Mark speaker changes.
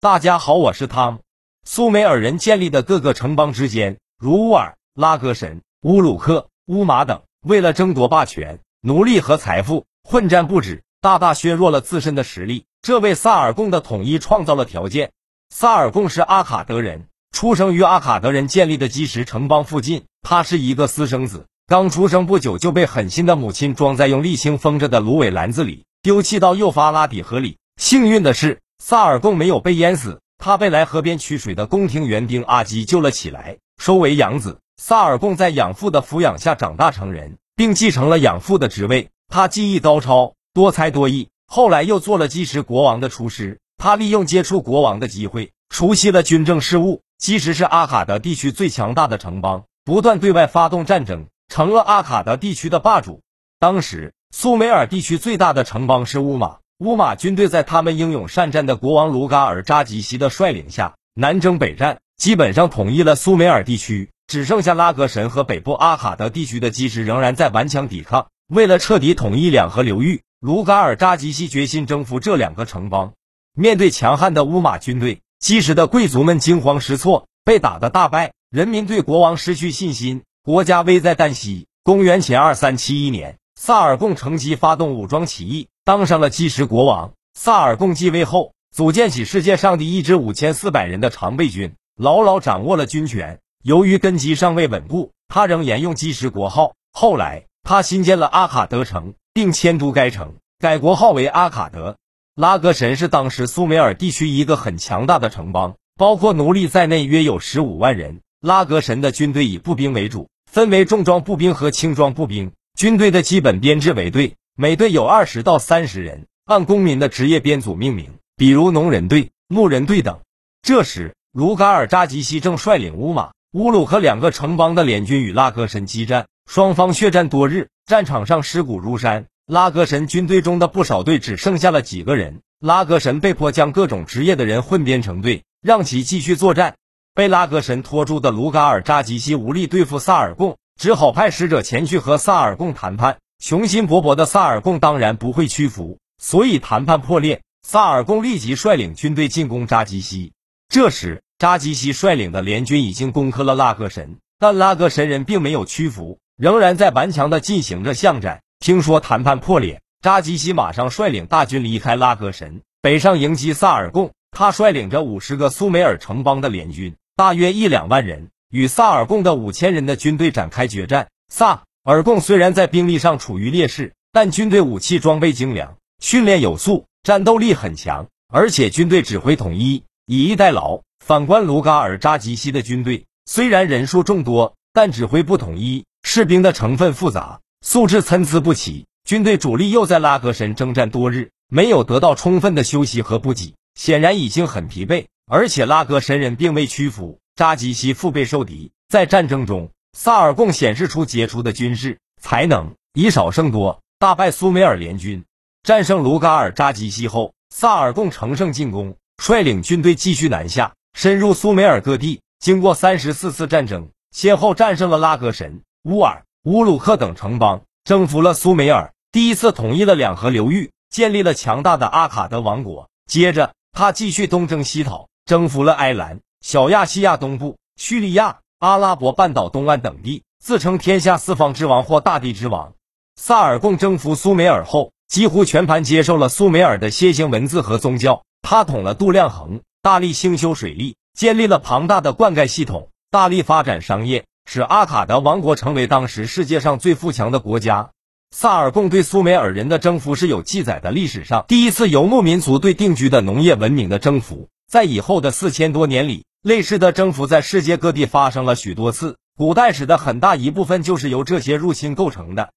Speaker 1: 大家好，我是汤。苏美尔人建立的各个城邦之间，如乌尔、拉格什、乌鲁克、乌马等，为了争夺霸权、奴隶和财富，混战不止，大大削弱了自身的实力。这为萨尔贡的统一创造了条件。萨尔贡是阿卡德人，出生于阿卡德人建立的基石城邦附近。他是一个私生子，刚出生不久就被狠心的母亲装在用沥青封着的芦苇篮子里，丢弃到幼发拉底河里。幸运的是，萨尔贡没有被淹死。他被来河边取水的宫廷园丁阿基救了起来，收为养子。萨尔贡在养父的抚养下长大成人，并继承了养父的职位。他技艺高超，多才多艺，后来又做了基什国王的厨师。他利用接触国王的机会，熟悉了军政事务。基什是阿卡德地区最强大的城邦，不断对外发动战争，成了阿卡德地区的霸主。当时，苏美尔地区最大的城邦是乌马。乌马军队在他们英勇善战的国王卢嘎尔扎吉西的率领下，南征北战，基本上统一了苏美尔地区，只剩下拉格什和北部阿卡德地区的基石仍然在顽强抵抗。为了彻底统一两河流域，卢嘎尔扎吉西决心征服这两个城邦。面对强悍的乌马军队，基石的贵族们惊慌失措，被打得大败，人民对国王失去信心，国家危在旦夕。公元前二三七一年，萨尔贡乘机发动武装起义。当上了基什国王，萨尔贡继位后，组建起世界上第一支五千四百人的常备军，牢牢掌握了军权。由于根基尚未稳固，他仍沿用基什国号。后来，他新建了阿卡德城，并迁都该城，改国号为阿卡德。拉格什是当时苏美尔地区一个很强大的城邦，包括奴隶在内约有十五万人。拉格什的军队以步兵为主，分为重装步兵和轻装步兵。军队的基本编制为队。每队有二十到三十人，按公民的职业编组命名，比如农人队、牧人队等。这时，卢嘎尔扎吉西正率领乌马、乌鲁克两个城邦的联军与拉格什激战，双方血战多日，战场上尸骨如山。拉格什军队中的不少队只剩下了几个人，拉格什被迫将各种职业的人混编成队，让其继续作战。被拉格什拖住的卢嘎尔扎吉西无力对付萨尔贡，只好派使者前去和萨尔贡谈判。雄心勃勃的萨尔贡当然不会屈服，所以谈判破裂。萨尔贡立即率领军队进攻扎基西。这时，扎基西率领的联军已经攻克了拉格神，但拉格神人并没有屈服，仍然在顽强地进行着巷战。听说谈判破裂，扎基西马上率领大军离开拉格神，北上迎击萨尔贡。他率领着五十个苏美尔城邦的联军，大约一两万人，与萨尔贡的五千人的军队展开决战。萨。尔贡虽然在兵力上处于劣势，但军队武器装备精良，训练有素，战斗力很强，而且军队指挥统一，以逸待劳。反观卢嘎尔扎吉西的军队，虽然人数众多，但指挥不统一，士兵的成分复杂，素质参差不齐。军队主力又在拉格神征战多日，没有得到充分的休息和补给，显然已经很疲惫。而且拉格神人并未屈服，扎吉西腹背受敌，在战争中。萨尔贡显示出杰出的军事才能，以少胜多，大败苏美尔联军，战胜卢嘎尔扎吉西后，萨尔贡乘胜进攻，率领军队继续南下，深入苏美尔各地。经过三十四次战争，先后战胜了拉格什、乌尔、乌鲁克等城邦，征服了苏美尔，第一次统一了两河流域，建立了强大的阿卡德王国。接着，他继续东征西讨，征服了埃兰、小亚细亚东部、叙利亚。阿拉伯半岛东岸等地，自称天下四方之王或大地之王。萨尔贡征服苏美尔后，几乎全盘接受了苏美尔的楔形文字和宗教。他统了度量衡，大力兴修水利，建立了庞大的灌溉系统，大力发展商业，使阿卡德王国成为当时世界上最富强的国家。萨尔贡对苏美尔人的征服是有记载的，历史上第一次游牧民族对定居的农业文明的征服。在以后的四千多年里。类似的征服在世界各地发生了许多次，古代史的很大一部分就是由这些入侵构成的。